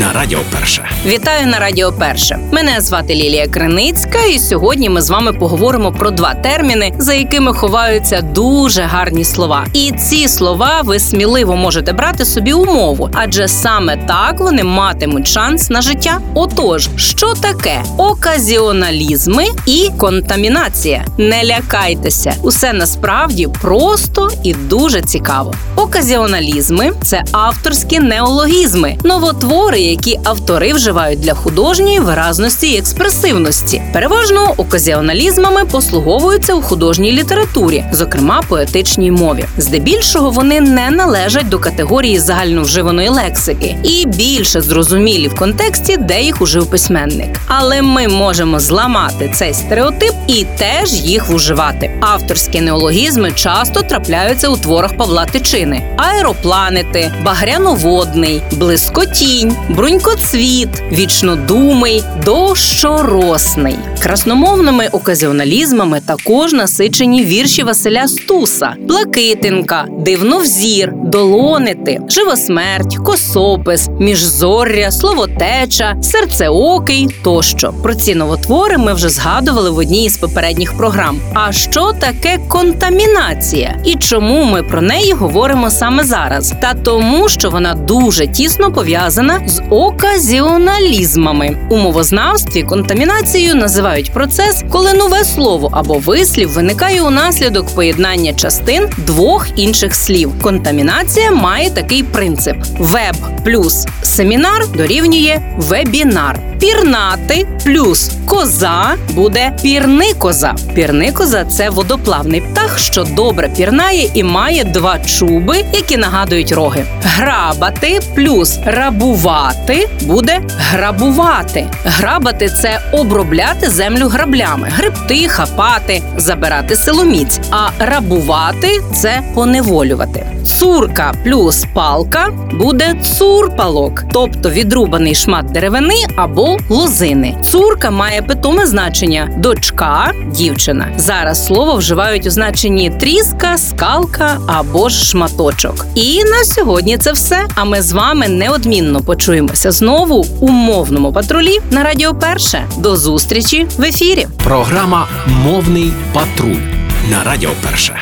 на Радіо Перше. Вітаю на Радіо Перше. Мене звати Лілія Криницька, і сьогодні ми з вами поговоримо про два терміни, за якими ховаються дуже гарні слова. І ці слова ви сміливо можете брати собі у мову, адже саме так вони матимуть шанс на життя. Отож, що таке оказіоналізми і контамінація? Не лякайтеся, усе насправді просто і дуже цікаво. Оказіоналізми це авторські неологізми, новотвори, які автори вживають для художньої виразності і експресивності. Переважно оказіоналізмами послуговуються у художній літературі, зокрема поетичній мові. Здебільшого вони не належать до категорії загальновживаної лексики і більше зрозумілі в контексті, де їх ужив письменник. Але ми можемо зламати цей стереотип і теж їх вживати. Авторські неологізми часто трапляються у творах Павла Тичини: аеропланети, багряноводний, блискотінь, брунькоцвіт, вічнодумий, дощоросний. Красномовними оказіоналізмами також насичені вірші Василя Стуса, Блакитинка, Дивновзір, Долонити, Живосмерть, Косопис, Міжзорря, Словотеча, Серцеокий тощо. Про ці новотвори ми вже згадували в одній із попередніх програм. А що таке контамінація? І чому ми про неї говоримо саме зараз? Та тому, що вона дуже тісно пов'язана з оказіоналізмами. У мовознавстві контамінацією називають процес, коли нове слово або вислів виникає унаслідок поєднання частин двох інших слів. Контамінація має такий принцип: веб плюс семінар дорівнює вебінар. Пірнати плюс коза буде пірникоза. Пірникоза це водоплавний птах, що добре пірнає і має два чуби, які нагадують роги. Грабати плюс рабувати буде грабувати. Грабати це обробляти землю граблями, гребти, хапати, забирати силоміць. А рабувати це поневолювати. Цурка плюс палка буде цурпалок, тобто відрубаний шмат деревини або лозини. Цурка має питоме значення дочка, дівчина. Зараз слово вживають у значенні тріска, скалка або ж шматочок. І на сьогодні це все. А ми з вами неодмінно почуємося знову у мовному патрулі на Радіо Перше. До зустрічі в ефірі. Програма Мовний патруль на Радіо Перше.